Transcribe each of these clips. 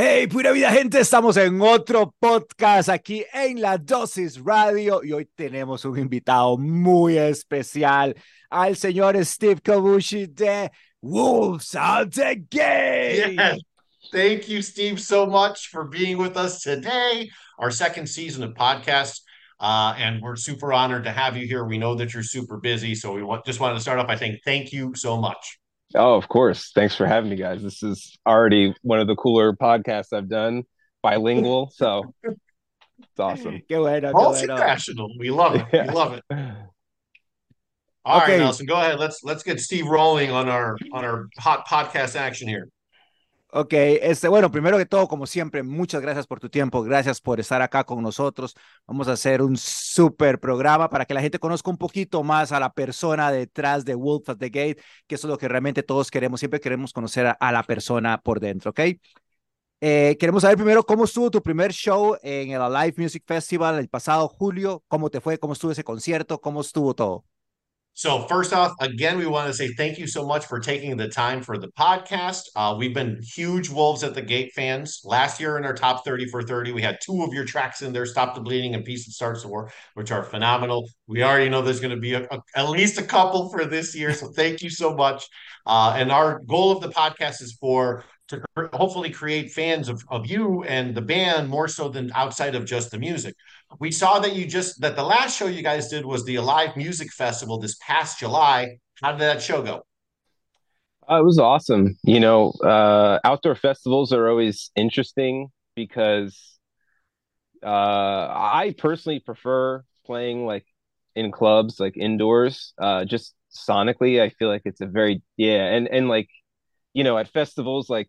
Hey, pura vida gente, estamos en otro podcast aquí en la Dosis Radio y hoy tenemos un invitado muy especial al señor Steve Cobucci de Wolves At the Gate. Yes. Thank you, Steve, so much for being with us today, our second season of podcasts. Uh, and we're super honored to have you here. We know that you're super busy, so we want, just wanted to start off by saying thank you so much. Oh, of course. Thanks for having me, guys. This is already one of the cooler podcasts I've done, bilingual. So it's awesome. Qué bueno, qué Multinational. We love it. Yeah. We love it. All Okay. right, Nelson, go ahead. Let's let's get Steve rolling on our on our hot podcast action here. Ok, este, bueno, primero que todo, como siempre, muchas gracias por tu tiempo, gracias por estar acá con nosotros. Vamos a hacer un súper programa para que la gente conozca un poquito más a la persona detrás de Wolf at the Gate, que es lo que realmente todos queremos, siempre queremos conocer a, a la persona por dentro, ¿ok? Eh, queremos saber primero cómo estuvo tu primer show en el Alive Music Festival el pasado julio, cómo te fue, cómo estuvo ese concierto, cómo estuvo todo. So first off, again, we want to say thank you so much for taking the time for the podcast. Uh, we've been huge Wolves at the Gate fans. Last year in our top 30 for 30, we had two of your tracks in there, Stop the Bleeding and Peace That Starts the War, which are phenomenal. We already know there's going to be a, a- at least a couple for this year. So thank you so much. Uh, and our goal of the podcast is for to hopefully create fans of, of you and the band more so than outside of just the music. We saw that you just that the last show you guys did was the Alive Music Festival this past July. How did that show go? Uh, it was awesome. You know, uh, outdoor festivals are always interesting because uh, I personally prefer playing like in clubs, like indoors. Uh, just sonically, I feel like it's a very yeah, and and like you know, at festivals, like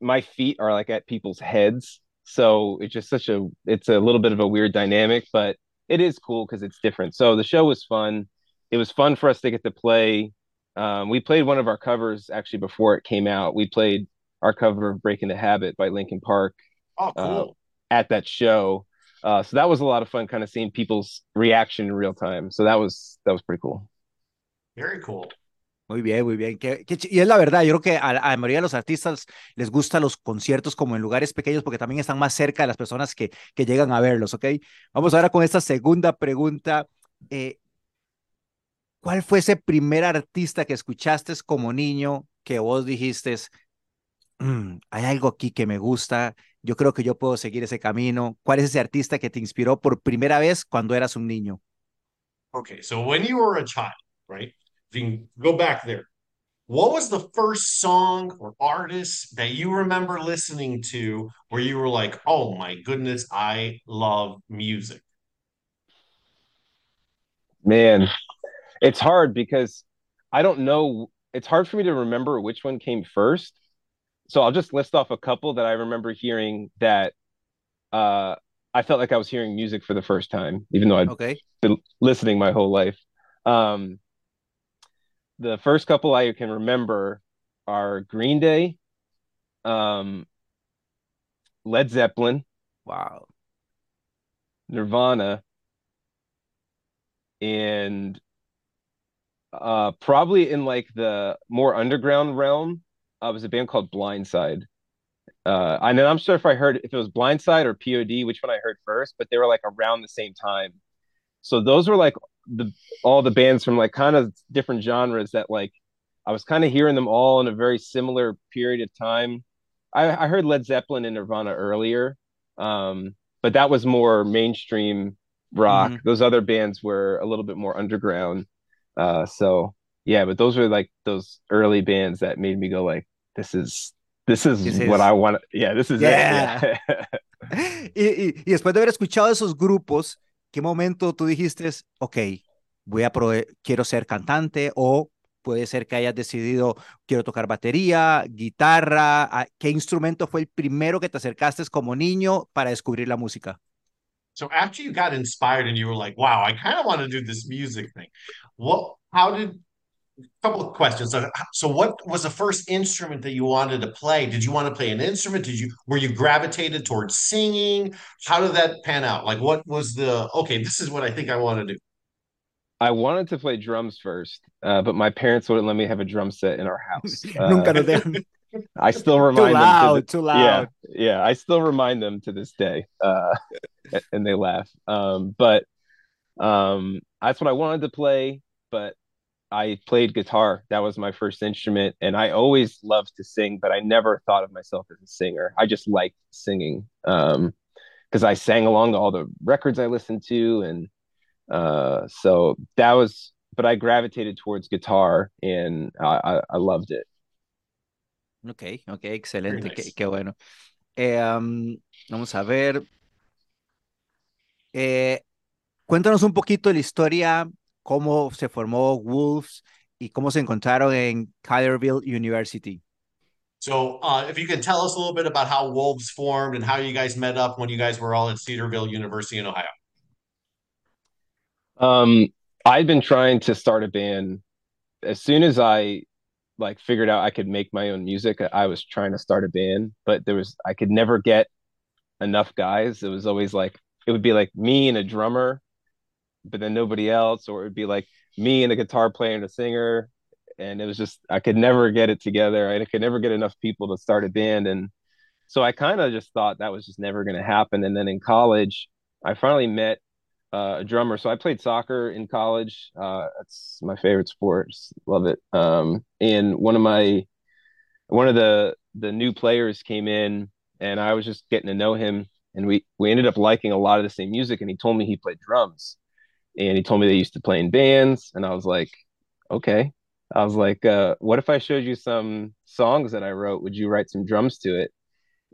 my feet are like at people's heads, so it's just such a it's a little bit of a weird dynamic, but it is cool because it's different. So the show was fun. It was fun for us to get to play um, we played one of our covers actually before it came out. We played our cover of Breaking the Habit by Linkin Park Oh, cool. at that show. Uh, so that was a lot of fun, kind of seeing people's reaction in real time. So that was that was pretty cool. Very cool. Muy bien, muy bien. Qué- qué y es la verdad, yo creo que a, a la mayoría de los artistas les gustan los conciertos como en lugares pequeños porque también están más cerca de las personas que, que llegan a verlos, ¿ok? Vamos ahora con esta segunda pregunta. Eh, ¿cuál fue ese primer artista que escuchaste como niño que vos dijiste, "Mm, hay algo aquí que me gusta, yo creo que yo puedo seguir ese camino? ¿Cuál es ese artista que te inspiró por primera vez cuando eras un niño? Okay, so when you were a child, right? If you can go back there, what was the first song or artist that you remember listening to where you were like, oh my goodness, I love music? Man, it's hard because I don't know. It's hard for me to remember which one came first. So I'll just list off a couple that I remember hearing that uh, I felt like I was hearing music for the first time, even though I'd ¿Ok? been listening my whole life. Um, the first couple I can remember are Green Day, um, Led Zeppelin, Wow. Nirvana, and uh, probably in like the more underground realm, uh, was a band called Blindside. Uh, and then I'm sure if I heard if it was Blindside or POD, which one I heard first, but they were like around the same time. So those were like the all the bands from like kind of different genres that like I was kind of hearing them all in a very similar period of time. I, I heard Led Zeppelin and Nirvana earlier, um, but that was more mainstream rock. Mhm. Those other bands were a little bit more underground. Uh, so yeah, but those were like those early bands that made me go like, this is this is This what is- I want. Yeah, this is Yeah. it. Yeah. Y, y- y después de haber escuchado esos grupos, ¿qué momento tú dijiste, ok, voy a prove- quiero ser cantante o puede ser que hayas decidido, quiero tocar batería, guitarra? ¿A- ¿Qué instrumento fue el primero que te acercaste como niño para descubrir la música? So after you got inspired and you were like, wow, I kind of want to do this music thing. What, how did, couple of questions. So, so what was the first instrument that you wanted to play? Did you want to play an instrument? Did you, were you gravitated towards singing? How did that pan out? Like, what was the, okay, this is what I think I want to do. I wanted to play drums first, uh, but my parents wouldn't let me have a drum set in our house. Uh, Nunca nos dejan. I still remind too loud, them. To too loud. Yeah, yeah. I still remind them to this day, uh, and they laugh. Um, but um, that's what I wanted to play. But I played guitar. That was my first instrument, and I always loved to sing, but I never thought of myself as a singer. I just liked singing because um, I sang along to all the records I listened to, and uh, so that was. But I gravitated towards guitar, and I, I, loved it. Ok, ok, excelente, nice. qué, qué, bueno. Eh, um, vamos a ver. Eh, cuéntanos un poquito de la historia, cómo se formó Wolves y cómo se encontraron en Cedarville University. So, uh, if you can tell us a little bit about how Wolves formed and how you guys met up when you guys were all at Cedarville University in Ohio. Um, I'd been trying to start a band as soon as I like figured out I could make my own music. I was trying to start a band, but there was I could never get enough guys. It was always like it would be like me and a drummer, but then nobody else, or it would be like me and a guitar player and a singer. And it was just I could never get it together. I could never get enough people to start a band. And so I kind of just thought that was just never gonna happen. And then in college, I finally met uh, a drummer. So I played soccer in college. Uh, that's my favorite sport. Just love it. Um, and one of my one of the the new players came in, and I was just getting to know him, and we we ended up liking a lot of the same music. And he told me he played drums, and he told me they used to play in bands, and I was like, okay. I was like, uh, what if I showed you some songs that I wrote? Would you write some drums to it?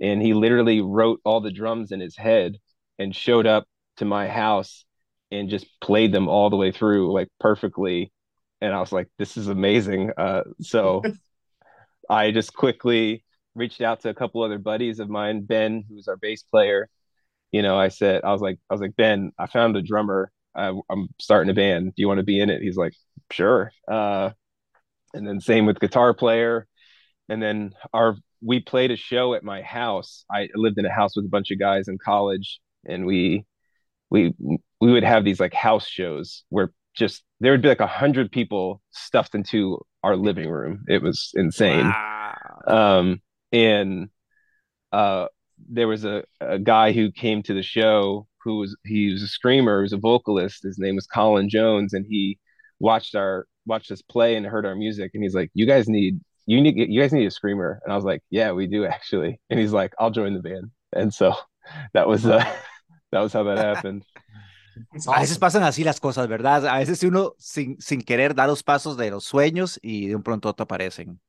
And he literally wrote all the drums in his head and showed up to my house and just played them all the way through like perfectly and i was like this is amazing uh, so i just quickly reached out to a couple other buddies of mine ben who's our bass player you know i said i was like i was like ben i found a drummer I, i'm starting a band do you want to be in it he's like sure uh, and then same with guitar player and then our we played a show at my house i lived in a house with a bunch of guys in college and we we we would have these like house shows where just there would be like a hundred people stuffed into our living room. It was insane. Wow. Um, and uh, there was a, a guy who came to the show who was he was a screamer, he was a vocalist. His name was Colin Jones, and he watched our watched us play and heard our music, and he's like, "You guys need you need you guys need a screamer." And I was like, "Yeah, we do actually." And he's like, "I'll join the band." And so that was uh, that was how that happened. Awesome. A veces pasan así las cosas, ¿verdad? A veces uno sin, sin querer da los pasos de los sueños y de un pronto te aparecen.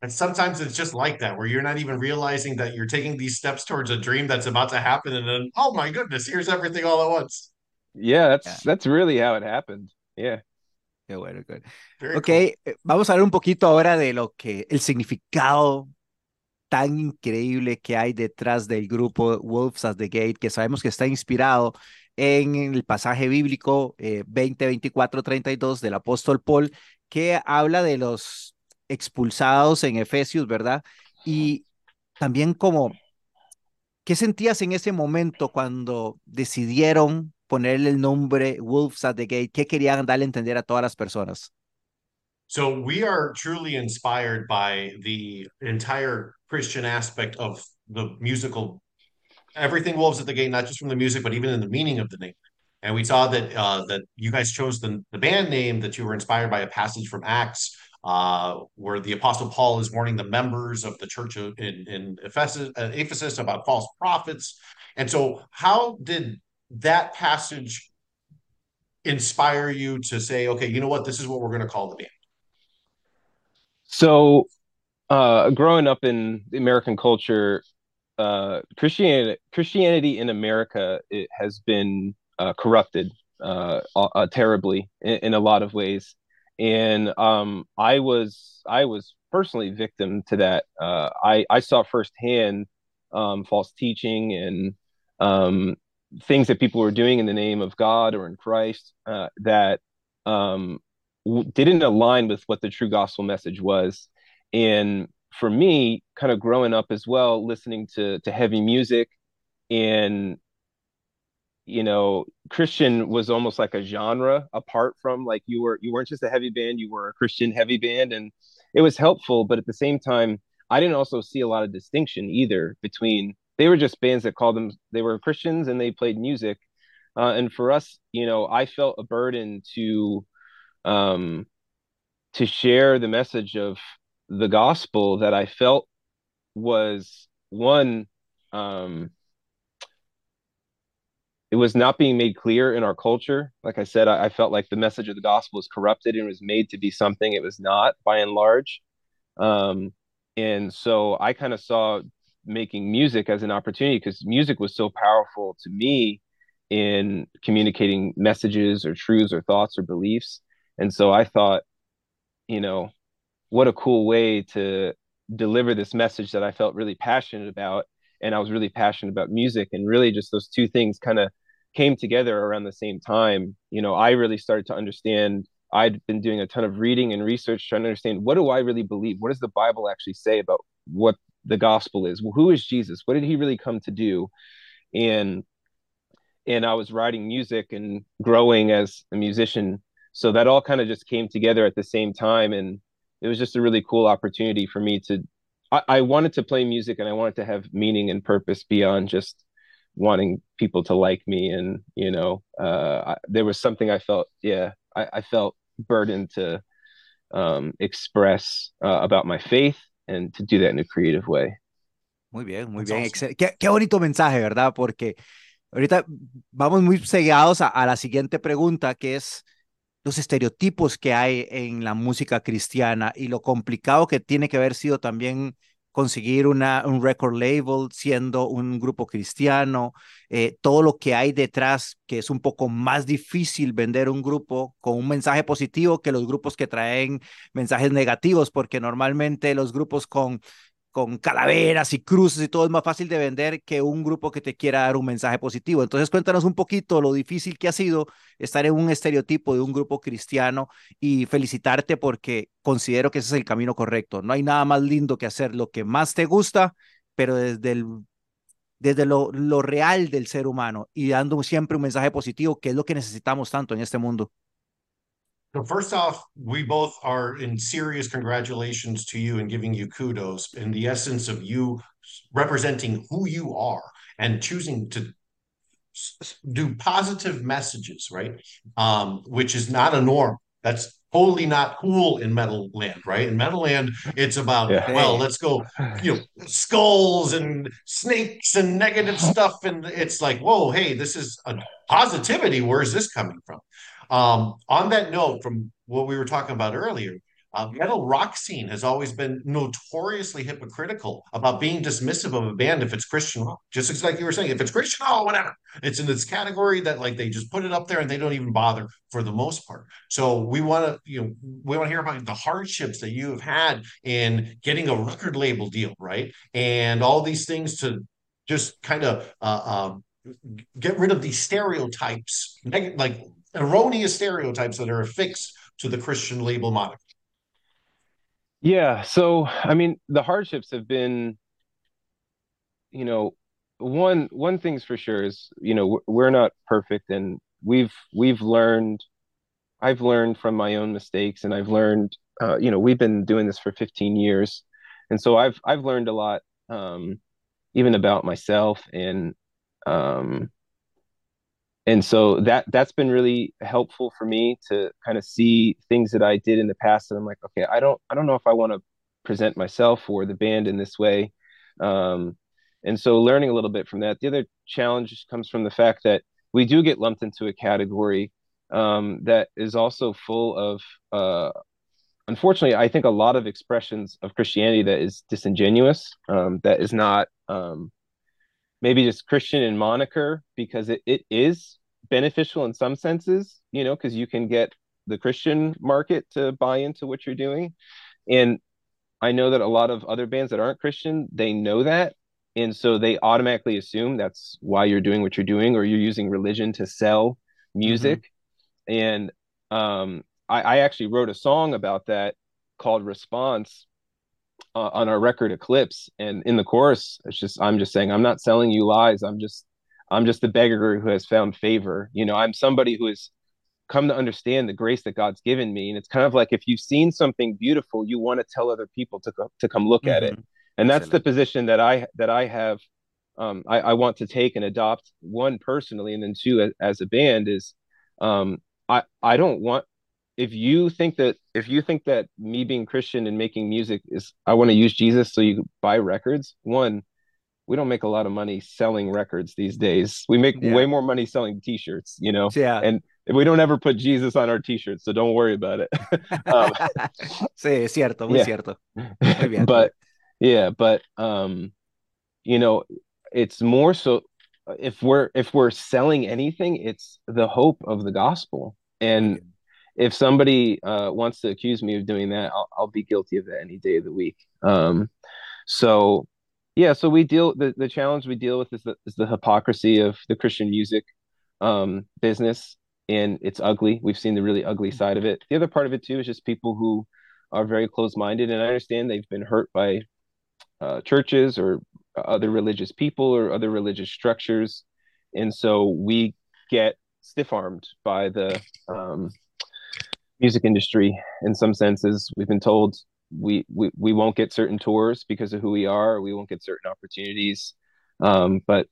And sometimes it's just like that, where you're not even realizing that you're taking these steps towards a dream that's about to happen, and then, oh my goodness, here's everything all at once. Yeah, that's yeah. that's really how it happened. Yeah. Qué bueno, good. Very ok, cool. Eh, vamos a hablar un poquito ahora de lo que el significado tan increíble que hay detrás del grupo Wolves at the Gate, que sabemos que está inspirado en el pasaje bíblico eh, 20, 24, 32 del apóstol Paul, que habla de los expulsados en Efesios, ¿verdad? Y también como, ¿qué sentías en ese momento cuando decidieron ponerle el nombre Wolves at the Gate? ¿Qué querían darle a entender a todas las personas? So we are truly inspired by the entire Christian aspect of the musical everything Wolves at the Gate, not just from the music, but even in the meaning of the name. And we saw that uh, that you guys chose the, the band name that you were inspired by a passage from Acts, uh, where the Apostle Paul is warning the members of the church in, in Ephesus, uh, Ephesus about false prophets. And so, how did that passage inspire you to say, okay, you know what, this is what we're going to call the band? So, uh, growing up in the American culture, uh, Christianity Christianity in America it has been uh, corrupted uh, uh, terribly in, in, a lot of ways, and um, I was I was personally victim to that. Uh, I I saw firsthand um, false teaching and um, things that people were doing in the name of God or in Christ uh, that um, w- didn't align with what the true gospel message was, and for me, kind of growing up as well, listening to to heavy music, and you know, Christian was almost like a genre apart from like you were you weren't just a heavy band, you were a Christian heavy band, and it was helpful. But at the same time, I didn't also see a lot of distinction either between they were just bands that called them they were Christians and they played music. Uh, and for us, you know, I felt a burden to um, to share the message of the gospel that I felt was one um, it was not being made clear in our culture. Like I said, I, I, felt like the message of the gospel was corrupted and was made to be something it was not by and large. Um, and so I kind of saw making music as an opportunity because music was so powerful to me in communicating messages or truths or thoughts or beliefs. And so I thought, you know, what a cool way to deliver this message that I felt really passionate about and I was really passionate about music and really just those two things kind of came together around the same time. You know, I really started to understand I'd been doing a ton of reading and research trying to understand what do I really believe? What does the Bible actually say about what the gospel is? Well, who is Jesus? What did he really come to do? And and I was writing music and growing as a musician. So that all kind of just came together at the same time and it was just a really cool opportunity for me to I, I wanted to play music and I wanted to have meaning and purpose beyond just wanting people to like me. And, you know, uh, I, there was something I felt, yeah, I, I felt burdened to um, express uh, about my faith and to do that in a creative way. Muy bien, muy bien. Awesome. Qué, qué, bonito mensaje, ¿verdad? Porque ahorita vamos muy cegados a, a, la siguiente pregunta, que es los estereotipos que hay en la música cristiana y lo complicado que tiene que haber sido también conseguir una, un record label siendo un grupo cristiano, eh, todo lo que hay detrás, que es un poco más difícil vender un grupo con un mensaje positivo que los grupos que traen mensajes negativos, porque normalmente los grupos con con calaveras y cruces y todo es más fácil de vender que un grupo que te quiera dar un mensaje positivo. Entonces cuéntanos un poquito lo difícil que ha sido estar en un estereotipo de un grupo cristiano y felicitarte porque considero que ese es el camino correcto. No hay nada más lindo que hacer lo que más te gusta, pero desde el desde lo, lo real del ser humano y dando siempre un mensaje positivo, que es lo que necesitamos tanto en este mundo. So first off, we both are in serious congratulations to you and giving you kudos in the essence of you representing who you are and choosing to do positive messages, right? Um, which is not a norm. That's totally not cool in metal land, right? In metal land, it's about yeah. well, let's go, you know, skulls and snakes and negative stuff, and it's like, whoa, hey, this is a positivity. Where is this coming from? Um, on that note, from what we were talking about earlier, uh, metal rock scene has always been notoriously hypocritical about being dismissive of a band if it's Christian rock. Just like you were saying, if it's Christian, oh, whatever. It's in this category that like they just put it up there and they don't even bother for the most part. So we want to, you know, we want to hear about the hardships that you have had in getting a record label deal, right? And all these things to just kind of uh, um, get rid of these stereotypes, like erroneous stereotypes that are affixed to the Christian label moniker. Yeah. So, I mean, the hardships have been, you know, one one thing's for sure is, you know, we're not perfect, and we've we've learned. I've learned from my own mistakes, and I've learned. Uh, you know, we've been doing this for 15 years, and so I've I've learned a lot, um, even about myself, and um, and so that that's been really helpful for me to kind of see things that I did in the past and I'm like okay I don't I don't know if I want to present myself or the band in this way. Um, and so learning a little bit from that. The other challenge comes from the fact that we do get lumped into a category um, that is also full of uh, unfortunately I think a lot of expressions of Christianity that is disingenuous um, that is not um, maybe just Christian in moniker because it, it is beneficial in some senses, you know, because you can get the Christian market to buy into what you're doing. And I know that a lot of other bands that aren't Christian, they know that. And so they automatically assume that's why you're doing what you're doing, or you're using religion to sell music. Mm-hmm. And um, I, I actually wrote a song about that called Response uh, on our record Eclipse, and in the chorus, it's just I'm just saying I'm not selling you lies. I'm just I'm just a beggar who has found favor. You know, I'm somebody who has come to understand the grace that God's given me, and it's kind of like if you've seen something beautiful, you want to tell other people to to come look mm-hmm. at it. Mm-hmm. and that's the position that I that I have. Um, I, I want to take and adopt one personally, and then two as, as a band is, um, I I don't want if you think that if you think that me being Christian and making music is I want to use Jesus so you buy records. One, we don't make a lot of money selling records these days. We make yeah. way more money selling t-shirts, you know. Yeah. And we don't ever put Jesus on our t-shirts, so don't worry about it. um, sí, es cierto, muy yeah. cierto. Muy bien. but yeah, but um, you know, it's more so if we're if we're selling anything, it's the hope of the gospel. And if somebody uh, wants to accuse me of doing that, I'll, I'll be guilty of that any day of the week. Um, so yeah so we deal the, the challenge we deal with is the, is the hypocrisy of the christian music um, business and it's ugly. We've seen the really ugly side of it. The other part of it too is just people who are very close-minded and i understand they've been hurt by uh, churches or other religious people or other religious structures and so we get stiff-armed by the um, music industry in some senses. We've been told we, we we won't get certain tours because of who we are. We won't get certain opportunities. Um, but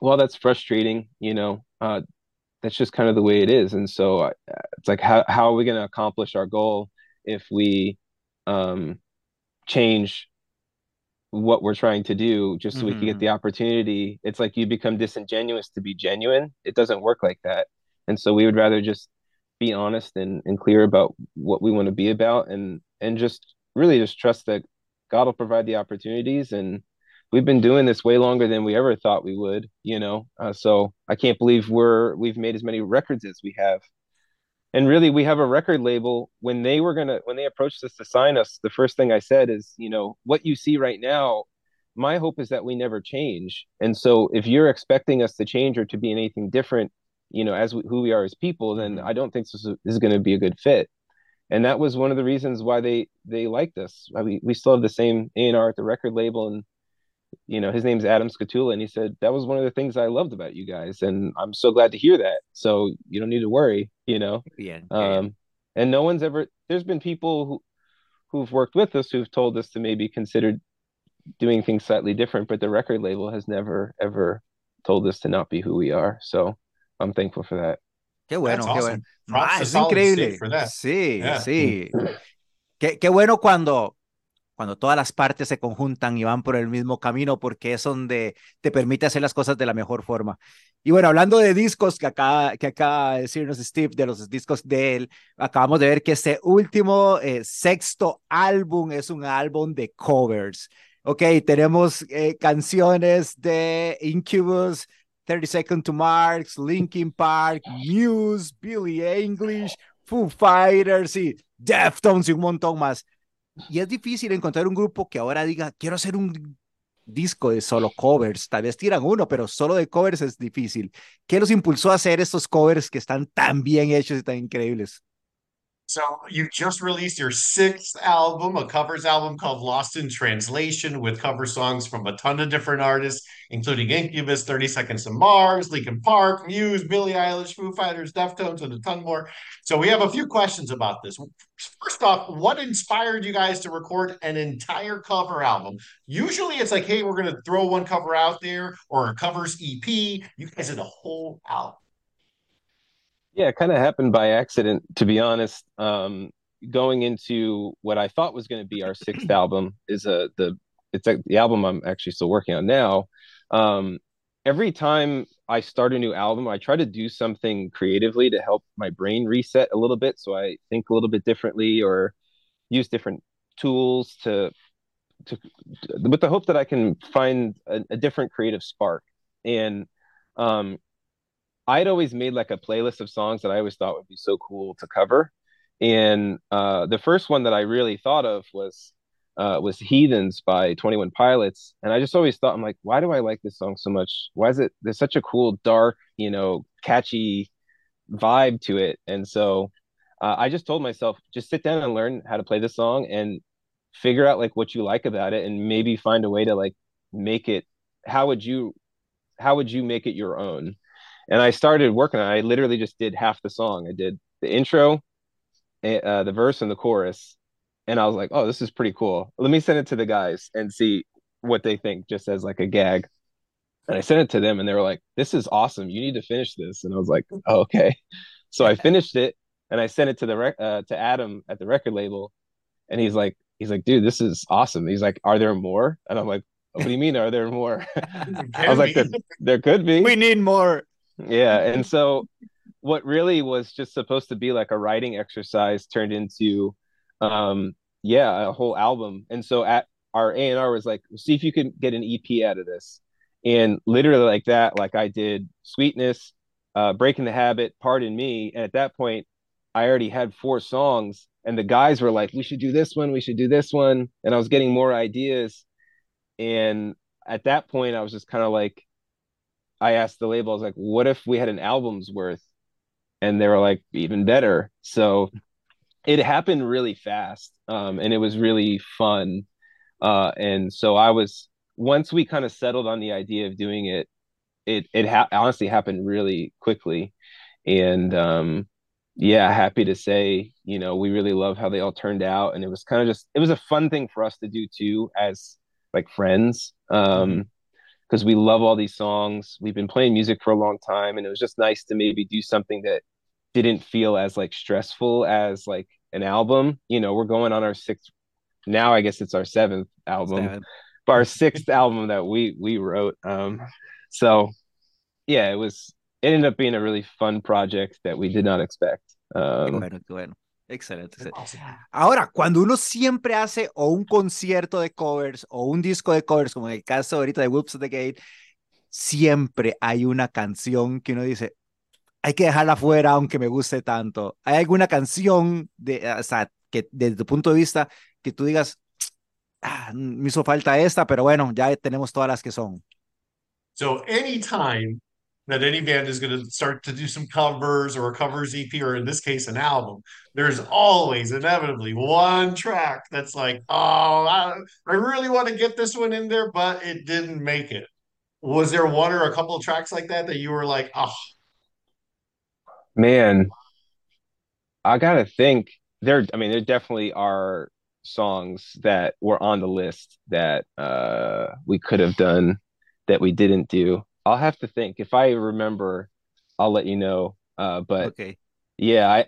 well that's frustrating you know uh, that's just kind of the way it is. And so uh, it's like how, how are we going to accomplish our goal if we um, change what we're trying to do just so mm-hmm. we can get mm-hmm. the opportunity? It's like you become disingenuous to be genuine. It doesn't work like that. And so we would rather just be honest and, and clear about what we want to be about and and just really just trust that God will provide the opportunities. And we've been doing this way longer than we ever thought we would, you know. Uh, so I can't believe we're we've made as many records as we have. And really, we have a record label. When they were gonna, when they approached us to sign us, the first thing I said is, you know, what you see right now. My hope is that we never change. And so, if you're expecting us to change or to be anything different, you know, as we, who we are as people, then mm-hmm. I don't think this is, this is going to be a good fit and that was one of the reasons why they they liked us. I mean, we still have the same A and R at the record label, and you know his name's Adam Scatula, and he said that was one of the things I loved about you guys, and I'm so glad to hear that. So you don't need to worry, you know. Yeah. Um, and no one's ever. There's been people who who've worked with us who've told us to maybe consider doing things slightly different, but the record label has never ever told us to not be who we are. So I'm thankful for that. Qué bueno, qué bueno. Ah, es increíble. Sí, sí. Qué, qué, bueno cuando, cuando todas las partes se conjuntan y van por el mismo camino, porque es donde te permite hacer las cosas de la mejor forma. Y bueno, hablando de discos que acaba, que acaba de decirnos Steve, de los discos de él, acabamos de ver que este último eh, sexto álbum es un álbum de covers. Ok, tenemos eh, canciones de Incubus, 30 Seconds to Mars, Linkin Park, Muse, Billy English, Foo Fighters y Deftones y un montón más. Y es difícil encontrar un grupo que ahora diga, quiero hacer un disco de solo covers. Tal vez tiran uno, pero solo de covers es difícil. ¿Qué los impulsó a hacer estos covers que están tan bien hechos y tan increíbles? So you just released your sixth album, a covers album called Lost in Translation, with cover songs from a ton of different artists, including Incubus, 30 Seconds to Mars, Linkin Park, Muse, Billie Eilish, Foo Fighters, Deftones, and a ton more. So we have a few questions about this. First off, what inspired you guys to record an entire cover album? Usually it's like, hey, we're going to throw one cover out there or a covers EP. You guys did a whole album. Yeah, it kind of happened by accident, to be honest. Um, going into what I thought was going to be our sixth album is a the it's a, the album I'm actually still working on now. Um, every time I start a new album, I try to do something creatively to help my brain reset a little bit, so I think a little bit differently or use different tools to to with the hope that I can find a, a different creative spark. And um, I'd always made like a playlist of songs that I always thought would be so cool to cover. And uh, the first one that I really thought of was uh, was Heathens by 21 Pilots. And I just always thought, I'm like, why do I like this song so much? Why is it, there's such a cool, dark, you know, catchy vibe to it. And so uh, I just told myself, just sit down and learn how to play this song and figure out like what you like about it and maybe find a way to like make it, how would you, how would you make it your own? And I started working on it. I literally just did half the song. I did the intro, uh, the verse, and the chorus, and I was like, oh, this is pretty cool. Let me send it to the guys and see what they think, just as like a gag. And I sent it to them, and they were like, "This is awesome. You need to finish this." And I was like, oh, "Okay." So I finished it, and I sent it to the rec- uh, to Adam at the record label, and he's like, "He's like, dude, this is awesome." He's like, "Are there more?" And I'm like, "What do you mean? Are there more?" I was like, there, "There could be. We need more." Yeah, and so what really was just supposed to be like a writing exercise turned into, um, yeah, a whole album. And so at our A and R was like, see if you can get an EP out of this. And literally like that like i did sweetness uh breaking the habit pardon me. And at that point i already had four songs and the guys were like we should do this one we should do this one. And i was getting more ideas. And at that point i was just kind of like i asked the label i was like what if we had an album's worth? And they were like even better. So it happened really fast um, and it was really fun uh, and so i was once we kind of settled on the idea of doing it, it it ha- honestly happened really quickly, and um, yeah, happy to say, you know, we really love how they all turned out, and it was kind of just it was a fun thing for us to do too, as like friends, um, because we love all these songs. We've been playing music for a long time, and it was just nice to maybe do something that didn't feel as like stressful as like an album. You know, we're going on our sixth now. I guess it's our seventh album. Seven our sixth album that we we wrote. Um, so yeah, it was it ended up being a really fun project that we did not expect. Um. Excelente. Ahora, cuando uno siempre hace o un concierto de covers o un disco de covers, como en el caso ahorita de Whoops of the Gate, siempre hay una canción que uno dice, hay que dejarla fuera aunque me guste tanto. ¿Hay alguna canción de, o sea, que desde tu punto de vista que tú digas, ah, me hizo falta esta, pero bueno, ya tenemos todas las que son. So anytime that any band is going to start to do some covers or a covers EP, or in this case, an album, there's always inevitably one track that's like, oh, I, I really want to get this one in there, but it didn't make it. Was there one or a couple of tracks like that that you were like, oh, man, I gotta think. There, I mean, there definitely are songs that were on the list that uh, we could have done that we didn't do. I'll have to think. If I remember, I'll let you know. Uh, but okay. yeah, I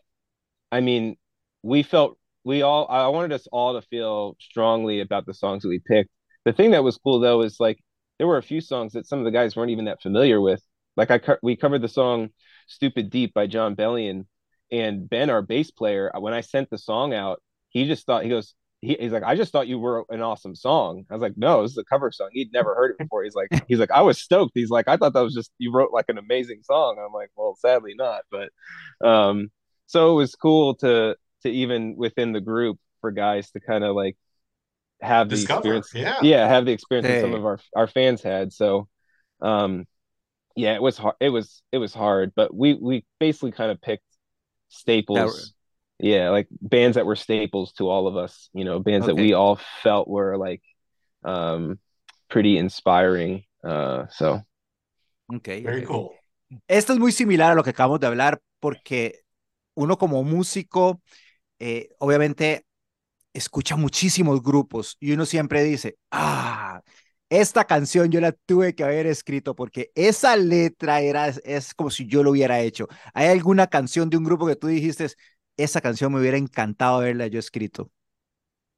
I mean, we felt we all I wanted us all to feel strongly about the songs that we picked. The thing that was cool though is like there were a few songs that some of the guys weren't even that familiar with. Like I we covered the song "Stupid Deep" by Jon Bellion, and Ben, our bass player, when I sent the song out, he just thought he goes, he, he's like, I just thought you were an awesome song. I was like, no, this is a cover song. He'd never heard it before. He's like, he's like, I was stoked. He's like, I thought that was just you wrote like an amazing song. I'm like, well, sadly not. But um, so it was cool to to even within the group for guys to kind of like have the Discover, experience. Yeah. yeah, have the experience hey. that some of our our fans had. So um yeah, it was hard. It was it was hard, but we we basically kind of picked staples yeah like bands that were staples to all of us you know bands okay. that we all felt were like um pretty inspiring uh so okay very okay. cool esto es muy similar a lo que acabamos de hablar porque uno como músico eh, obviamente escucha muchísimos grupos y uno siempre dice ah esta canción yo la tuve que haber escrito porque esa letra era es como si yo lo hubiera hecho. ¿Hay alguna canción de un grupo que tú dijiste, esa canción me hubiera encantado haberla yo escrito.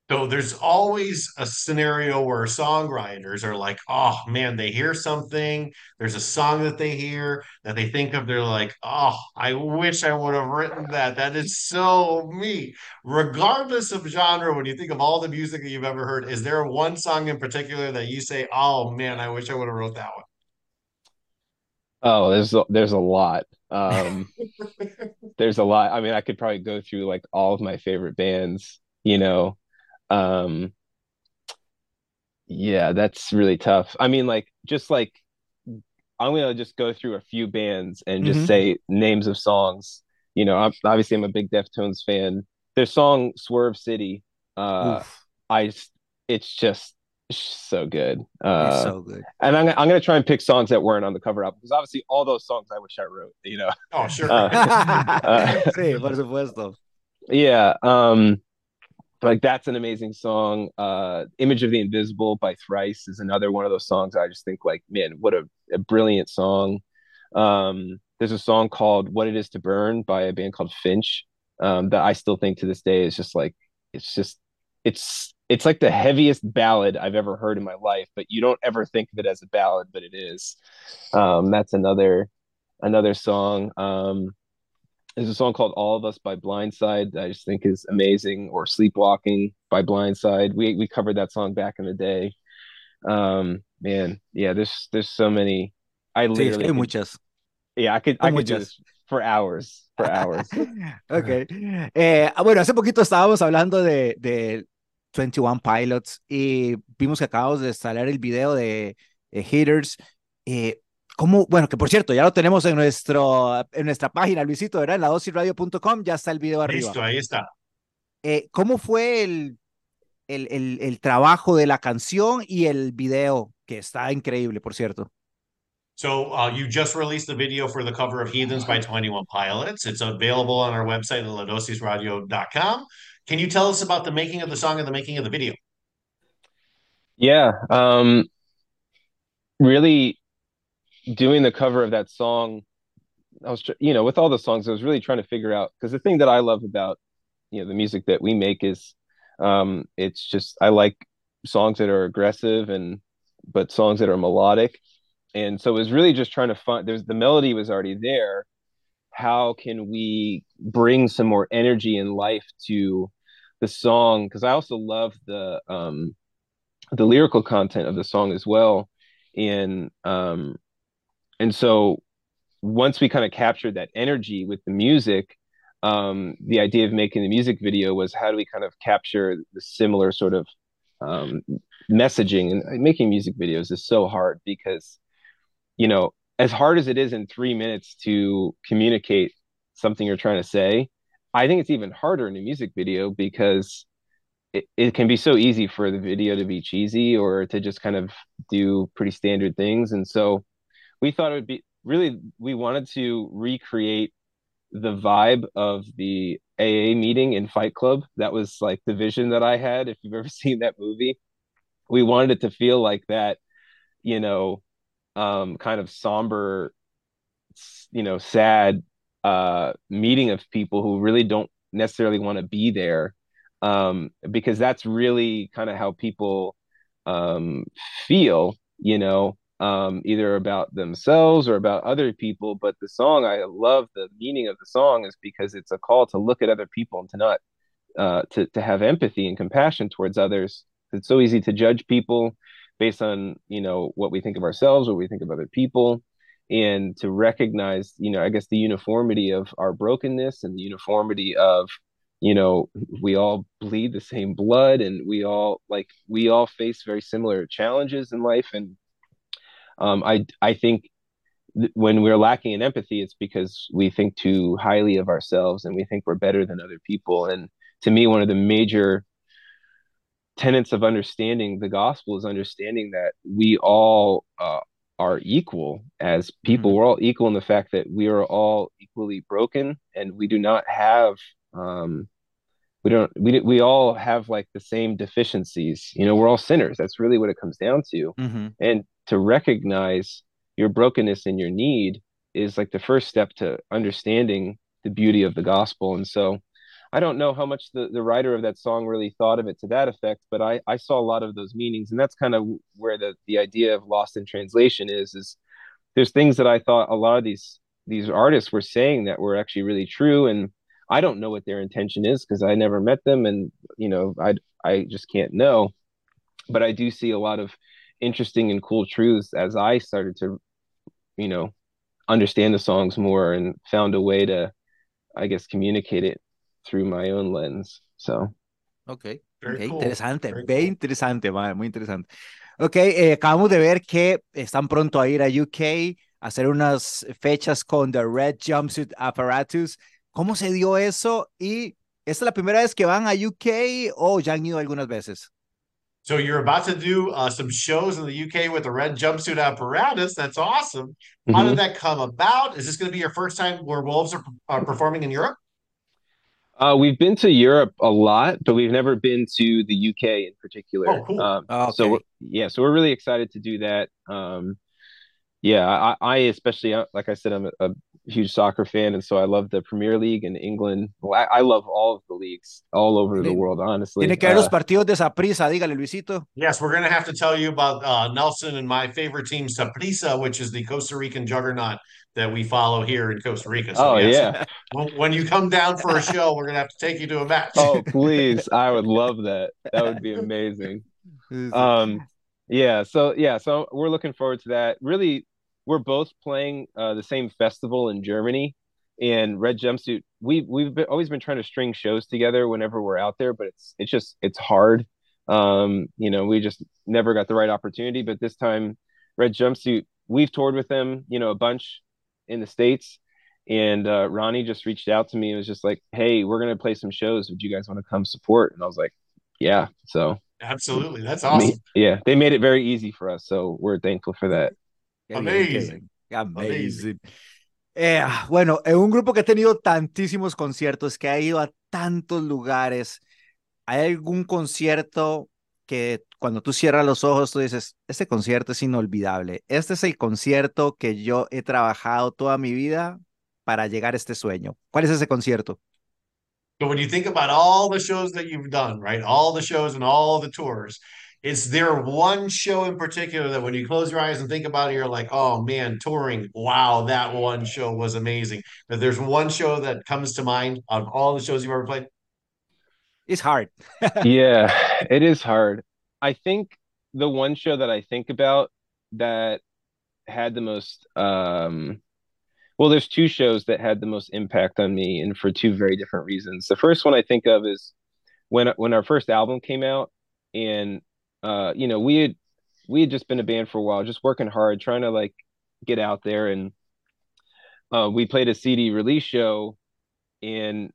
So there's always a scenario where songwriters are like, oh man, they hear something, there's a song that they hear that they think of, they're like, oh, I wish I would have written that. That is so me. Regardless of genre, when you think of all the music that you've ever heard, is there one song in particular that you say, oh man, I wish I would have wrote that one? Oh, there's a, there's a lot. Um, there's a lot. I mean, I could probably go through like all of my favorite bands. You know, um, yeah, that's really tough. I mean, like just like I'm gonna just go through a few bands and just mm-hmm. say names of songs. You know, I'm, obviously I'm a big Deftones fan. Their song "Swerve City," uh, I it's just so good. Uh, so good. And I'm, I'm going to try and pick songs that weren't on the cover album because obviously all those songs I wish I wrote, you know. Oh, sure. Uh, uh, sí, por supuesto. Yeah. Um, like that's an amazing song. Uh, "Image of the Invisible" by Thrice is another one of those songs. I just think like, man, what a, a brilliant song. Um, there's a song called "What It Is to Burn" by a band called Finch um, that I still think to this day is just like it's just it's it's like the heaviest ballad I've ever heard in my life, but you don't ever think of it as a ballad, but it is. Um, that's another another song. Um, there's a song called All of Us by Blindside that I just think is amazing, or Sleepwalking by Blindside. We we covered that song back in the day. Um, man, yeah, there's there's so many. I literally sí, es que muchas. Yeah, I could I could this for hours, for hours. ok. Eh, bueno, hace poquito estábamos hablando de, de 21 Pilots y vimos que acabamos de instalar el video de, de Hitters. Eh, ¿Cómo? Bueno, que por cierto, ya lo tenemos en, nuestro, en nuestra página, Luisito, ¿verdad? En la dosisradio.com ya está el video arriba. Listo, ahí está. Eh, ¿Cómo fue el, el, el, el, trabajo de la canción y el video, que está increíble, por cierto? So uh, you just released the video for the cover of Heathens by 21 Pilots. It's available on our website ladosisradio.com. Can you tell us about the making of the song and the making of the video? Yeah, um, really doing the cover of that song, I was, you know, with all the songs, I was really trying to figure out because the thing that I love about, you know, the music that we make is, um, it's just I like songs that are aggressive and but songs that are melodic, and so it was really just trying to find. There's the melody was already there. How can we bring some more energy and life to the song? Because I also love the um, the lyrical content of the song as well, and um, and so once we kind of captured that energy with the music um, the idea of making the music video was how do we kind of capture the similar sort of um, messaging and making music videos is so hard because you know as hard as it is in three minutes to communicate something you're trying to say i think it's even harder in a music video because it, it can be so easy for the video to be cheesy or to just kind of do pretty standard things and so we thought it would be really we wanted to recreate the vibe of the AA meeting in Fight Club. That was like the vision that I had. If you've ever seen that movie, we wanted it to feel like that, you know, um, kind of somber, you know, sad uh, meeting of people who really don't necessarily want to be there, um, because that's really kind of how people um, feel, you know um, either about themselves or about other people. But the song, I love the meaning of the song is because it's a call to look at other people and to not uh, to to have empathy and compassion towards others. It's so easy to judge people based on you know what we think of ourselves, or what we think of other people, and to recognize you know I guess the uniformity of our brokenness and the uniformity of you know we all bleed the same blood and we all like we all face very similar challenges in life and um, I I think th- when we're lacking in empathy, it's because we think too highly of ourselves and we think we're better than other people. And to me, one of the major tenets of understanding the gospel is understanding that we all uh, are equal as people. Mm-hmm. We're all equal in the fact that we are all equally broken, and we do not have um, we don't we we all have like the same deficiencies. You know, we're all sinners. That's really what it comes down to. Mm-hmm. And to recognize your brokenness and your need is like the first step to understanding the beauty of the gospel. And so I don't know how much the, the writer of that song really thought of it to that effect, but I, I saw a lot of those meanings. And that's kind of where the, the idea of lost in translation is, is there's things that I thought a lot of these, these artists were saying that were actually really true. And I don't know what their intention is because I never met them. And, you know, I, I just can't know, but I do see a lot of interesting and cool truths as I started to, you know, understand the songs more and found a way to, I guess, communicate it through my own lens. So. Ok, okay. Cool. interesante, Very bien cool. interesante, muy interesante. Ok, eh, acabamos de ver que están pronto a ir a UK a hacer unas fechas con The Red Jumpsuit Apparatus. ¿Cómo se dio eso? ¿Y esta es la primera vez que van a UK o ya han ido algunas veces? So you're about to do uh, some shows in the UK with the red jumpsuit apparatus. That's awesome. How did mm-hmm. that come about? Is this going to be your first time where Wolves are, are performing in Europe? Uh, we've been to Europe a lot, but we've never been to the UK in particular. Oh, cool. Um, Oh, So okay. we're, yeah, so we're really excited to do that. Um, yeah, I, I especially uh, like I said, I'm a, a huge soccer fan, and so I love the Premier League in England. Well, I, I love all of the leagues all over the world, honestly. Tiene que ver los Uh, partidos de Saprissa, dígale, Luisito. Yes, we're going to have to tell you about uh, Nelson and my favorite team, Saprissa, which is the Costa Rican juggernaut that we follow here in Costa Rica. So, oh yes, yeah. when, when you come down for a show, we're going to have to take you to a match. Oh please, I would love that. That would be amazing. um yeah so yeah so we're looking forward to that really we're both playing uh the same festival in germany and red jumpsuit we we've been, always been trying to string shows together whenever we're out there but it's it's just it's hard um you know we just never got the right opportunity but this time red jumpsuit we've toured with them you know a bunch in the states and uh ronnie just reached out to me and was just like hey we're gonna play some shows would you guys want to come support and i was like yeah so Absolutely. That's me- awesome. yeah, they made it very easy for us, so we're thankful for that. Amazing. Amazing. Amazing. Eh, bueno, en un grupo que ha tenido tantísimos conciertos, que ha ido a tantos lugares, ¿hay algún concierto que cuando tú cierras los ojos tú dices, este concierto es inolvidable? Este es el concierto que yo he trabajado toda mi vida para llegar a este sueño. ¿Cuál es ese concierto? So when you think about all the shows that you've done, right? All the shows and all the tours, is there one show in particular that when you close your eyes and think about it, you're like, oh man, touring, wow, that one show was amazing. But there's one show that comes to mind of all the shows you've ever played. It's hard. yeah, it is hard. I think the one show that I think about that had the most um well, there's two shows that had the most impact on me and for two very different reasons. The first one I think of is when when our first album came out and uh you know, we had we had just been a band for a while, just working hard, trying to like get out there. And uh we played a CD release show and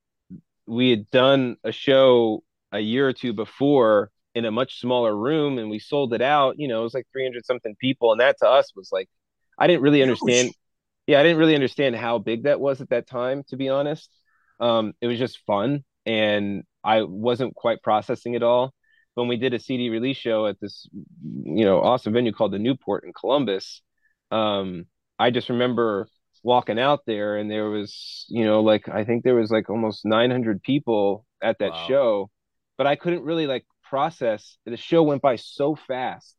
we had done a show a year or two before in a much smaller room and we sold it out. You know it was like 300 something people and that to us was like i didn't really understand yeah i didn't really understand how big that was at that time to be honest. Um it was just fun and i wasn't quite processing it all when we did a cd release show at this you know awesome venue called the newport in columbus um i just remember walking out there and there was you know like i think there was like almost 900 people at that Wow. show but i couldn't really like process the show went by so fast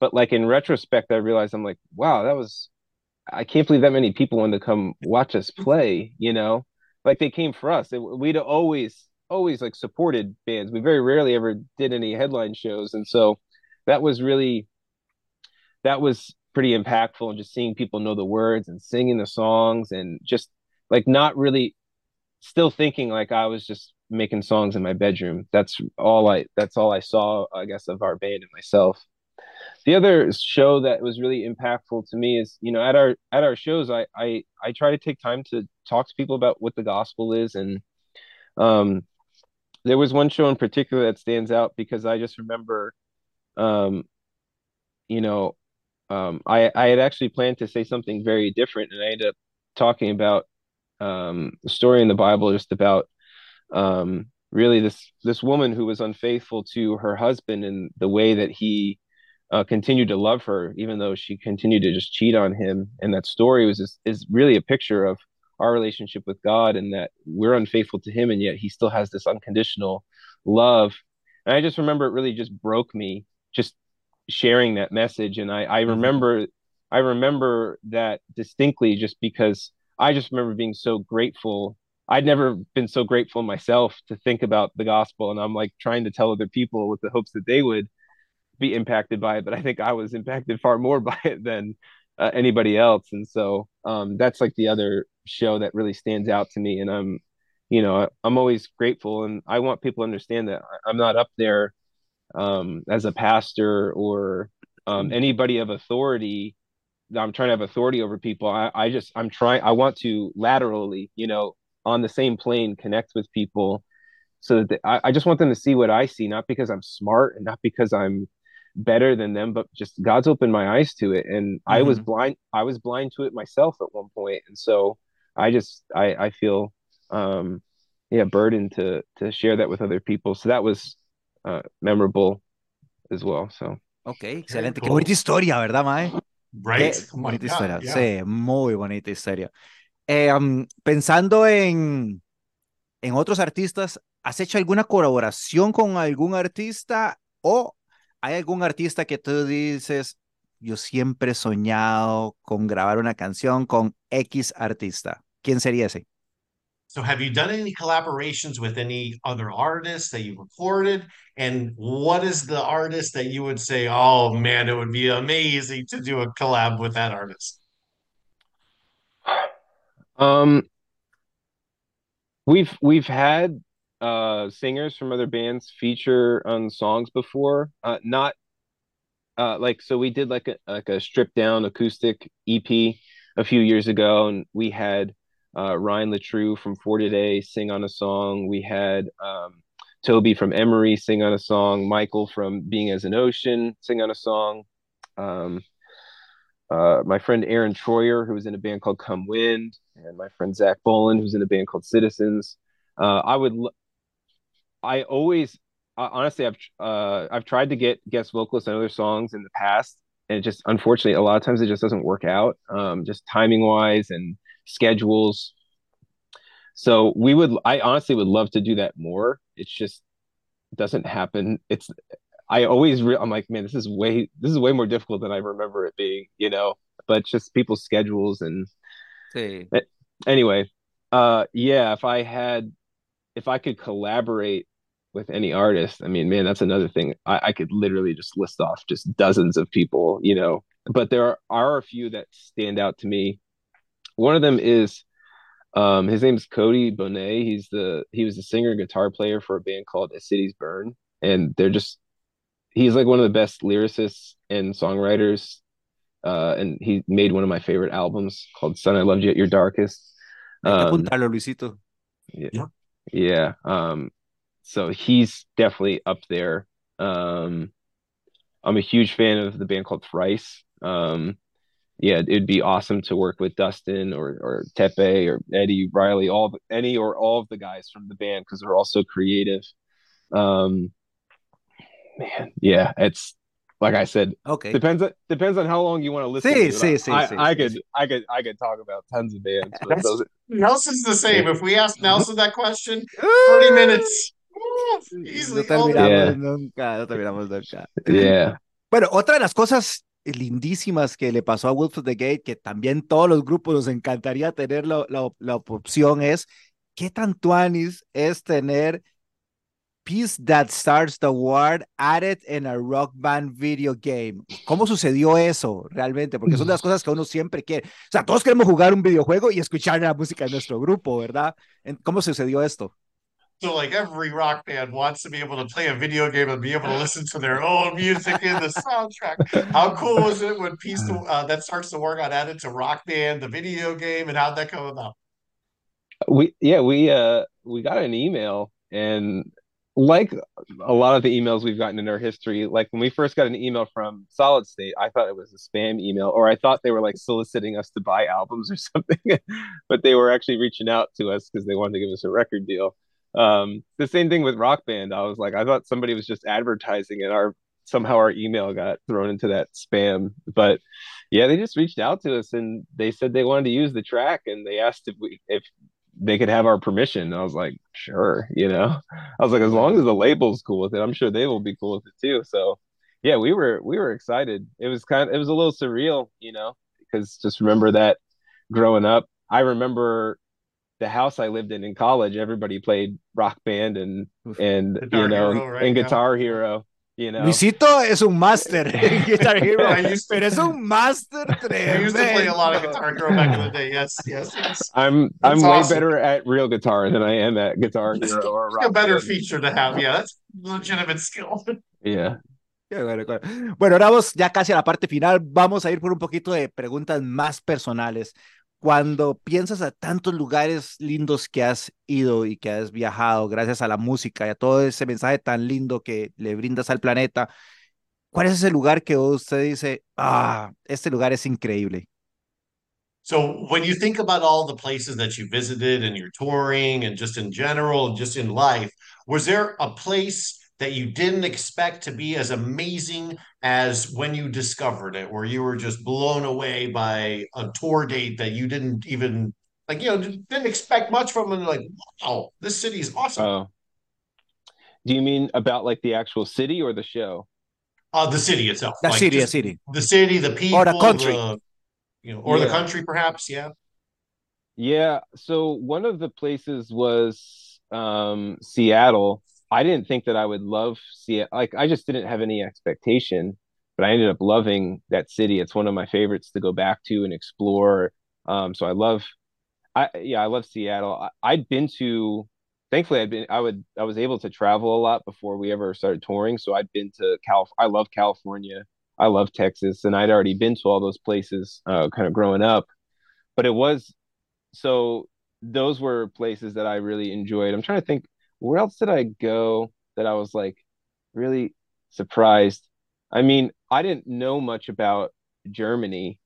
but like in retrospect i realized i'm like wow that was i can't believe that many people wanted to come watch us play you know like they came for us It- we'd always always like supported bands we very rarely ever did any headline shows and so that was really that was pretty impactful and just seeing people know the words and singing the songs and just like not really still thinking like I was just making songs in my bedroom. That's all I that's all I saw, I guess, of our band and myself. The other show that was really impactful to me is, you know, at our at our shows, I I I try to take time to talk to people about what the gospel is, and um, there was one show in particular that stands out because I just remember, um, you know, um, I I had actually planned to say something very different, and I ended up talking about um, the story in the Bible just about um, really this this woman who was unfaithful to her husband and the way that he uh, continued to love her, even though she continued to just cheat on him. And that story was just, is really a picture of our relationship with God and that we're unfaithful to Him, and yet He still has this unconditional love. And I just remember it really just broke me just sharing that message. And I I remember I remember that distinctly just because I just remember being so grateful. I'd never been so grateful myself to think about the gospel, and I'm like trying to tell other people with the hopes that they would be impacted by it. But I think I was impacted far more by it than uh, anybody else, and so um, that's like the other show that really stands out to me. And I'm, you know, I'm always grateful, and I want people to understand that I'm not up there um, as a pastor or um, anybody of authority I'm trying to have authority over people. I, I just I'm trying I want to laterally, you know, on the same plane connect with people so that they, I, I just want them to see what I see, not because I'm smart and not because I'm better than them, but just God's opened my eyes to it. And I was Mhm. blind I was blind to it myself at one. And so I just I, I feel um yeah burden to to share that with other people. So that was uh, memorable as well. So Ok, excelente. Qué bonita historia, ¿verdad, Mae? Right? Qué Oh bonita God, historia. yeah. Sí, muy bonita historia. Eh, um, pensando en, en otros artistas, ¿has hecho alguna colaboración con algún artista o hay algún artista que tú dices, yo siempre he soñado con grabar una canción con X artista? ¿Quién sería ese? So have you done any collaborations with any other artists that you recorded? And what is the artist that you would say, oh man, it would be amazing to do a collab with that artist? um, we've we've had uh singers from other bands feature on songs before. Uh, not uh like so we did like a like a stripped down acoustic EP a few years ago, and we had uh Ryan Leitru from For Today sing on a song. We had um Toby from Emery sing on a song. Michael from Being as an Ocean sing on a song. Um, uh, my friend Aaron Troyer, who was in a band called Come Wind, and my friend Zach Bolen, who's in a band called Citizens. Uh, I would, l- I always, uh, honestly, I've uh, I've tried to get guest vocalists on other songs in the past, and it just unfortunately a lot of times it just doesn't work out, um, just timing wise and schedules. So we would, I honestly would love to do that more. It's just doesn't happen. It's I always re- I'm like, man, this is way this is way more difficult than I remember it being, you know. But just people's schedules and Sí. anyway, uh yeah, if I had if I could collaborate with any artist, I mean, man, that's another thing. I, I could literally just list off just dozens of people, you know. But there are, are a few that stand out to me. One of them is um his name's Cody Bonnette. He's the he was the singer and guitar player for a band called As Cities Burn. And they're just he's like one of the best lyricists and songwriters. Uh, and he made one of my favorite albums called "Son, I Loved You at Your Darkest." Um, Luisito. Yeah. yeah. Um, so he's definitely up there. Um, I'm a huge fan of the band called Thrice. Um, yeah, it'd be awesome to work with Dustin or or Teppei or Eddie Riley, all the, any or all of the guys from the band because they're all so creative. Um, man, yeah, it's like I said, Ok. depends on depends on how long you want to listen Sí, to it. sí, sí, I, sí, I sí, could. I could I could talk about tons of bands, but That's- those Nelson's the same. If we ask Nelson that question, 30 minutes. Woo, No Easily. all day. terminamos Yeah. nunca, no terminamos nunca. yeah. Bueno, otra de las cosas lindísimas que le pasó a Wolf of the Gate, que también todos los grupos nos encantaría tener la, la, la opción, es qué tan tuanis es tener Peace That Starts the War added en a rock band video game. ¿Cómo sucedió eso realmente? Porque son de las cosas que uno siempre quiere. O sea, todos queremos jugar un videojuego y escuchar la música de nuestro grupo, ¿verdad? ¿Cómo sucedió esto? So, like every rock band wants to be able to play a video game and be able to listen to their own music in the soundtrack. How cool was it when to, uh, that starts to work got added to Rock Band, the video game, and how'd that come about? We yeah, we uh we got an email and like a lot of the emails we've gotten in our history, like when we first got an email from Solid State, I thought it was a spam email, or I thought they were like soliciting us to buy albums or something, but they were actually reaching out to us because they wanted to give us a record deal. Um, the same thing with Rock Band. I was like, I thought somebody was just advertising, and our somehow our email got thrown into that spam. But yeah, they just reached out to us and they said they wanted to use the track, and they asked if we if they could have our permission. I was like, sure, you know. I was like, as long as the label's cool with it, I'm sure they will be cool with it too. So yeah, we were we were excited. It was kind of it was a little surreal, you know, because just remember that growing up, I remember the house I lived in in college, everybody played rock band and and Guitar you know right? and Yeah. Guitar Hero, you know. Luisito es un máster en Guitar Hero, I used to- pero es un máster I used to play a lot of. Guitar Hero back in the day. Yes, yes, yes. I'm That's I'm way better at real guitar than I am at Guitar Hero or It's a better band. feature to have. Yeah, that's legitimate skill. Yeah. Qué bueno, bueno. Bueno, ahora vamos ya casi a la parte final. Vamos a ir por un poquito de preguntas más personales. Cuando piensas a tantos lugares lindos que has ido y que has viajado gracias a la música y a todo ese mensaje tan lindo que le brindas al planeta, ¿cuál es ese lugar que usted dice, ah, este lugar es increíble? So when you think about all the places that you visited and you're touring and just in general, just in life, was there a place that you didn't expect to be as amazing as when you discovered it, where you were just blown away by a tour date that you didn't even like, you know, didn't expect much from and like, wow, this city is awesome. Oh. Do you mean about like the actual city or the show? Uh, the city itself. The like city, the city. The city, the people, Or the country. the- you know, or the country, perhaps. Yeah. Yeah, so one of the places was um Seattle. I didn't think that I would love Seattle. Like I just didn't have any expectation, but I ended up loving that city. It's one of my favorites to go back to and explore. Um, so I love I yeah, I love Seattle. I, I'd been to thankfully I'd been I would I was able to travel a lot before we ever started touring. So I'd been to Cal I love California. I love Texas and I'd already been to all those places uh kind of growing up. But it was so those were places that I really enjoyed. I'm trying to think where else did I go that I was like really surprised. I mean, I didn't know much about Germany.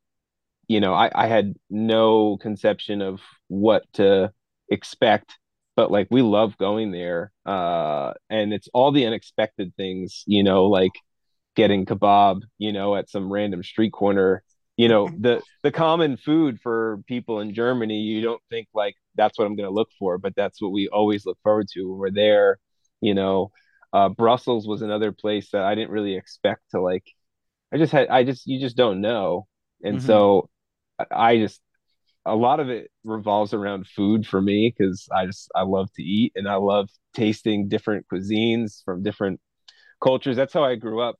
You know, I, I had no conception of what to expect, but like we love going there. Uh, and it's all the unexpected things, you know, like getting kebab, you know, at some random street corner you know the the common food for people in Germany you don't think like that's what I'm going to look for but that's what we always look forward to. When we're there you know uh Brussels was another place that I didn't really expect to like I just had I just you just don't know. And Mhm. so I just a lot of it revolves around food for me because I just I love to eat and I love tasting different cuisines from different cultures. That's how I grew up.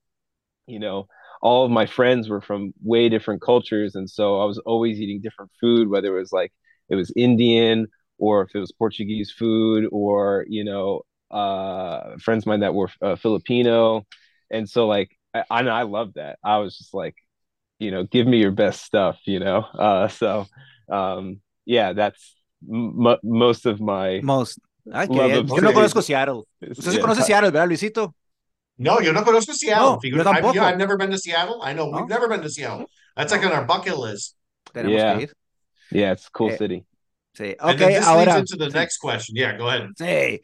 You know all of my friends were from way different cultures and so i was always eating different food whether it was like it was indian or if it was portuguese food or you know uh friends of mine that were uh, filipino and so like I, I I loved that i was just like you know give me your best stuff you know uh so um yeah that's m- most of my Most. Ay, qué Love bien. of Yo no city. conozco Seattle. Usted sí yeah. conoce Seattle, ¿verdad, Luisito? No, yo no conozco Seattle. No, yo. I've, yeah, I've never been to Seattle. I know No. we've never been to Seattle. That's like on our bucket list. Tenemos Yeah. que ir. Yeah it's a cool Eh, city Sí. Ok, then this ahora. leads into the next question. Yeah, go ahead. Sí.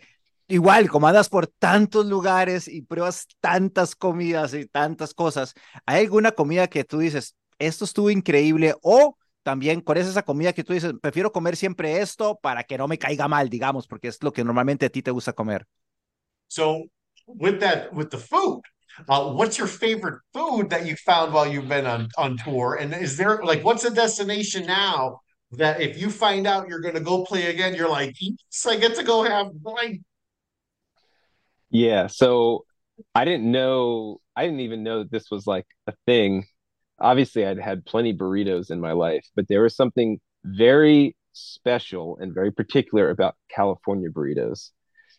Igual, como andas por tantos lugares y pruebas tantas comidas y tantas cosas, ¿hay alguna comida que tú dices, esto estuvo increíble? O también, ¿cuál es esa comida que tú dices, prefiero comer siempre esto para que no me caiga mal, digamos, porque es lo que normalmente a ti te gusta comer? So with that, with the food, uh, what's your favorite food that you found while you've been on on tour? And is there like what's a destination now that if you find out you're going to go play again, you're like, yes, I get to go have like Yeah, so I didn't know, I didn't even know that this was like a thing. Obviously, I'd had plenty burritos in my life, but there was something very special and very particular about California burritos.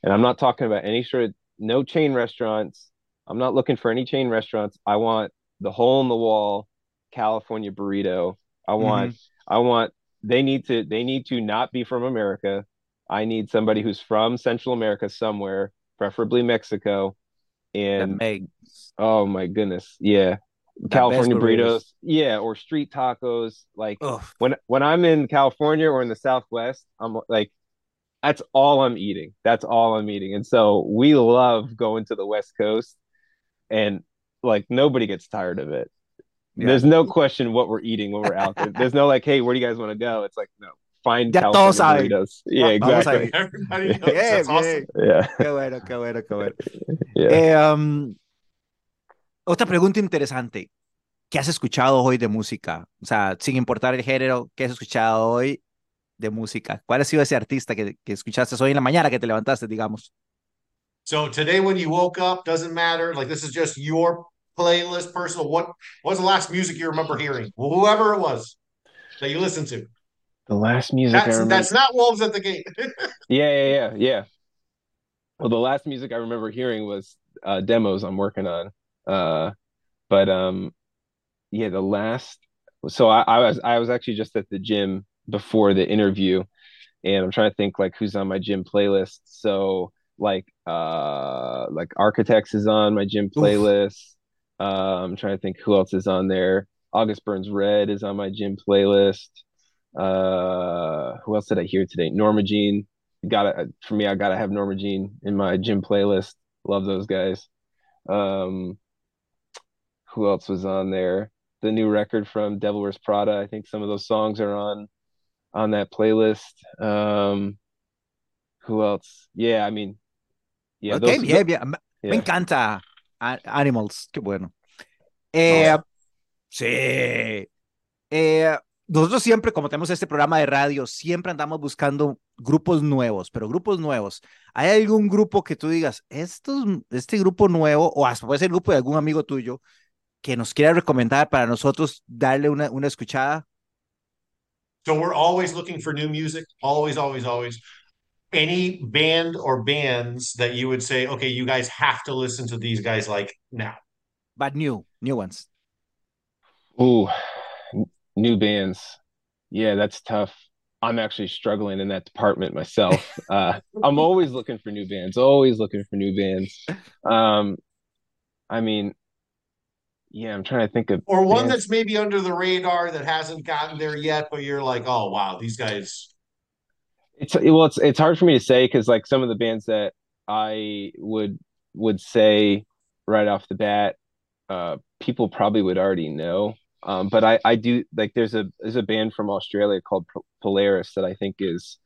And I'm not talking about any sort of no chain restaurants. I'm not looking for any chain restaurants. I want the hole in the wall California burrito. I want, mm-hmm. I want, they need to, they need to not be from America. I need somebody who's from Central America somewhere preferably Mexico. And makes- oh my goodness, yeah, California burritos. burritos, yeah, or street tacos. Like Ugh. when when I'm in California or in the Southwest, I'm like, that's all I'm eating. That's all I'm eating. And so we love going to the West Coast, and like nobody gets tired of it. Yeah. There's no question what we're eating when we're out there. There's no like, hey, where do you guys want to go? It's like, no, find Ya todos California saben. burritos. Yeah, exactly. ir. everybody knows. Bien, That's awesome. Yeah, Qué bueno, qué bueno, qué bueno. yeah. Eh, um, otra pregunta interesante. ¿Qué has escuchado hoy de música? O sea, sin importar el género, ¿qué has escuchado hoy de música? ¿Cuál ha sido ese artista que, que escuchaste hoy en la mañana que te levantaste, digamos? So today, when you woke up, doesn't matter. Like this is just your playlist, personal. What what was the last music you remember hearing? Whoever it was that you listened to. The last music That's that's not Wolves at the Gate. Yeah, yeah, yeah, yeah. Well, the last music I remember hearing was uh, demos I'm working on. Uh, but um, yeah, the last. So I, I was I was actually just at the gym before the interview, and I'm trying to think like who's on my gym playlist. So like uh like Architects is on my gym playlist. Uh, I'm trying to think who else is on there. August Burns Red is on my gym playlist. Uh, who else did I hear today? Norma Jean. Gotta for me, I gotta have Norma Jean in my gym playlist. Love those guys. Um, who else was on there? The new record from Devil Wears Prada. I think some of those songs are on on that playlist. Um, who else? Yeah, I mean, yeah. Ok, those. Me- yeah. Me encanta A- Animals, qué bueno. Eh, sí. Eh, nosotros siempre, como tenemos este programa de radio, siempre andamos buscando grupos nuevos, pero grupos nuevos. ¿Hay algún grupo que tú digas, estos, este grupo nuevo, o hasta puede ser el grupo de algún amigo tuyo, que nos quiera recomendar para nosotros darle una, una escuchada? So we're always looking for new music, always, always, always. Any band or bands that you would say, okay, you guys have to listen to these guys like now. But new, new ones. Ooh, n- new bands. Yeah, that's tough. I'm actually struggling in that department myself. Uh, I'm always looking for new bands, always looking for new bands. Um, I mean, yeah, I'm trying to think of Or one bands. that's maybe under the radar that hasn't gotten there yet, but you're like, oh wow, these guys. It's well, it's it's hard for me to say because like some of the bands that I would would say right off the bat, uh, people probably would already know. Um, but I I do like there's a there's a band from Australia called Polaris that I think is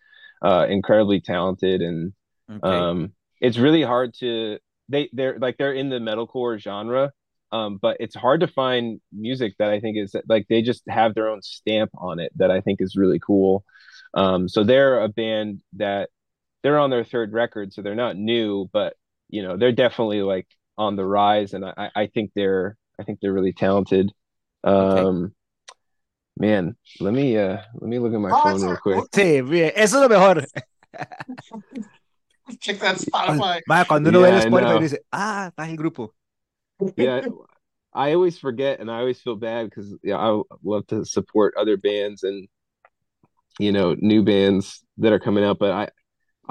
uh incredibly talented and Okay. um it's really hard to they they're like they're in the metalcore genre um but it's hard to find music that I think is like they just have their own stamp on it that I think is really cool um so they're a band that they're on their third record so they're not new but you know they're definitely like on the rise and I I think they're I think they're really talented um man let me uh let me look at my Oh, phone real all- quick Sí, bien, eso es lo mejor. Check that Spotify. Vaya, cuando uno ve el Yeah, I Spotify dice, ah, está en el grupo. yeah i always forget and i always feel bad because yeah i love to support other bands and you know new bands that are coming out but i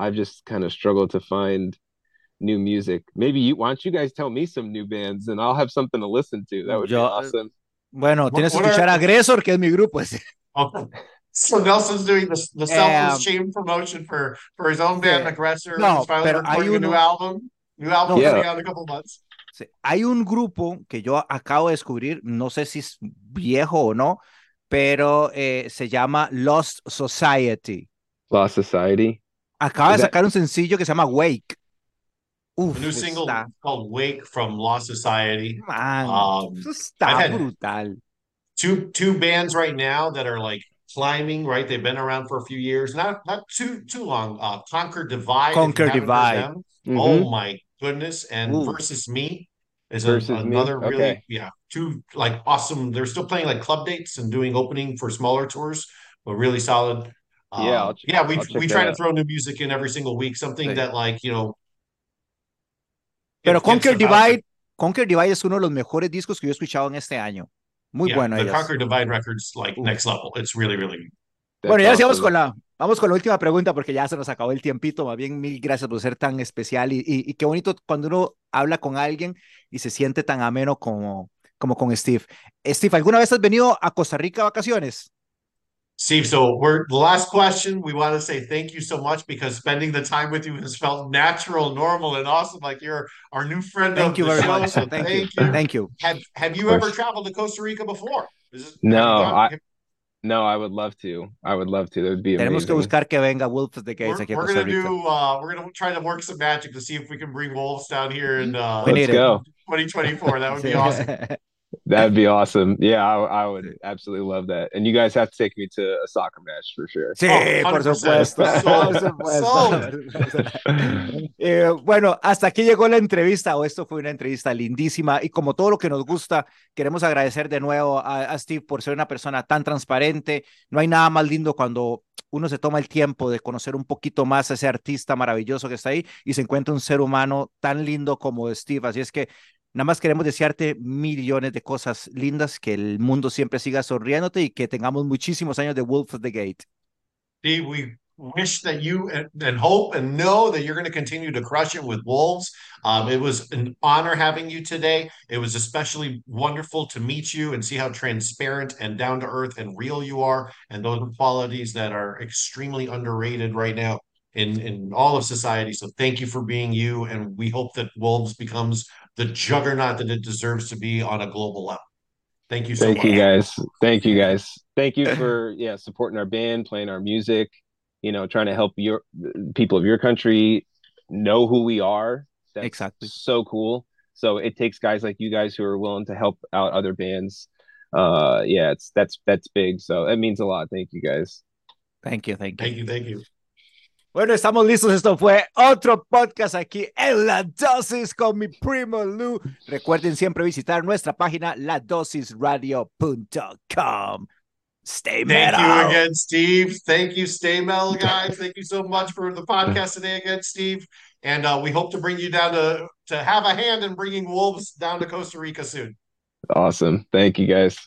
i've just kind of struggled to find new music maybe you why don't you guys tell me some new bands and i'll have something to listen to that would be awesome Bueno, What- tienes que what are- escuchar a Agresor, que es mi grupo. ese. Okay. So Nelson's doing the, the selfless Um, promotion for for his own band, sí. Aggressor. No, finally pero hay recording a new album. New album No, coming yeah. out in a couple months. Sí, Hay un grupo que yo acabo de descubrir, no sé si es viejo o no, pero eh, se llama Lost Society. lost society Acaba de that- sacar un sencillo que se llama Wake. Uf, A new single está, called Wake from Lost Society. man, Um, eso está brutal. Two two bands right now that are like climbing, right? They've been around for a few years, not not too too long. Uh Conquer Divide. Conquer Divide. them. Mhm. Oh my goodness. And Ooh. Versus Me is a, Versus Me, another really okay. yeah, two like awesome. They're still playing like club dates and doing opening for smaller tours, but really solid. Yeah, I'll ch- yeah, we we try to throw new music in every single week, something Sí. that like, you know, Pero Conquer. Divide, Conquer Divide es uno de los mejores discos que yo he escuchado en este año. Muy Yeah, bueno the ellos. Conquer Divide records like next level. It's really, really Bueno, ya sigamos con la, vamos con la última pregunta porque ya se nos acabó el tiempito. Más bien, mil gracias por ser tan especial y, y, y qué bonito cuando uno habla con alguien y se siente tan ameno como, como con Steve. Steve, ¿alguna vez has venido a Costa Rica a vacaciones? Steve, so we're the last question. We want to say thank you so much because spending the time with you has felt natural, normal, and awesome. Like you're our new friend Thank of you the very show. much. So Thank, thank, you. you. Thank you. Have Have you ever traveled to Costa Rica before? Is No, have you gone- I- no i would love to i would love to that would be Tenemos que amazing buscar que venga Wolf of the Gates We're, aquí a we're Costa gonna Rica. do. Uh, we're gonna try to work some magic to see if we can bring wolves down here in uh, We let's need it. go 2024. That would be awesome. That'd be awesome. Yeah, I, I would absolutely love that. And you guys have to take me to a soccer match for sure. Sí, Oh, por 100%. supuesto. Por supuesto. Eh, bueno, hasta aquí llegó la entrevista, o esto fue una entrevista lindísima, y como todo lo que nos gusta, queremos agradecer de nuevo a, a Steve por ser una persona tan transparente. No hay nada más lindo cuando uno se toma el tiempo de conocer un poquito más a ese artista maravilloso que está ahí y se encuentra un ser humano tan lindo como Steve. Así es que nada más queremos desearte millones de cosas lindas, que el mundo siempre siga sonriéndote y que tengamos muchísimos años de Wolf of the Gate. Steve, we wish that you and, and hope and know that you're going to continue to crush it with Wolves. Um, it was an honor having you today. It was especially wonderful to meet you and see how transparent and down to earth and real you are. And those are qualities that are extremely underrated right now in, in all of society. So thank you for being you. And we hope that Wolves becomes the juggernaut that it deserves to be on a global level. Thank you so Thank much. you guys. Thank you guys. Thank you for yeah supporting our band, playing our music, you know, trying to help your people of your country know who we are. That's Exactly. so cool. So it takes guys like you guys who are willing to help out other bands. Uh yeah, it's that's that's big. So it means a lot. Thank you guys. Thank you, thank you. Thank you. Thank you. Bueno, estamos listos. Esto fue otro podcast aquí en La Dosis con mi primo Lu. Recuerden siempre visitar nuestra página ladosisradio.com. Stay metal. Thank you again, Steve. Thank you, Stay Metal guys. Thank you so much for the podcast today again, Steve. And uh, we hope to bring you down to to have a hand in bringing wolves down to Costa Rica soon. Awesome. Thank you guys.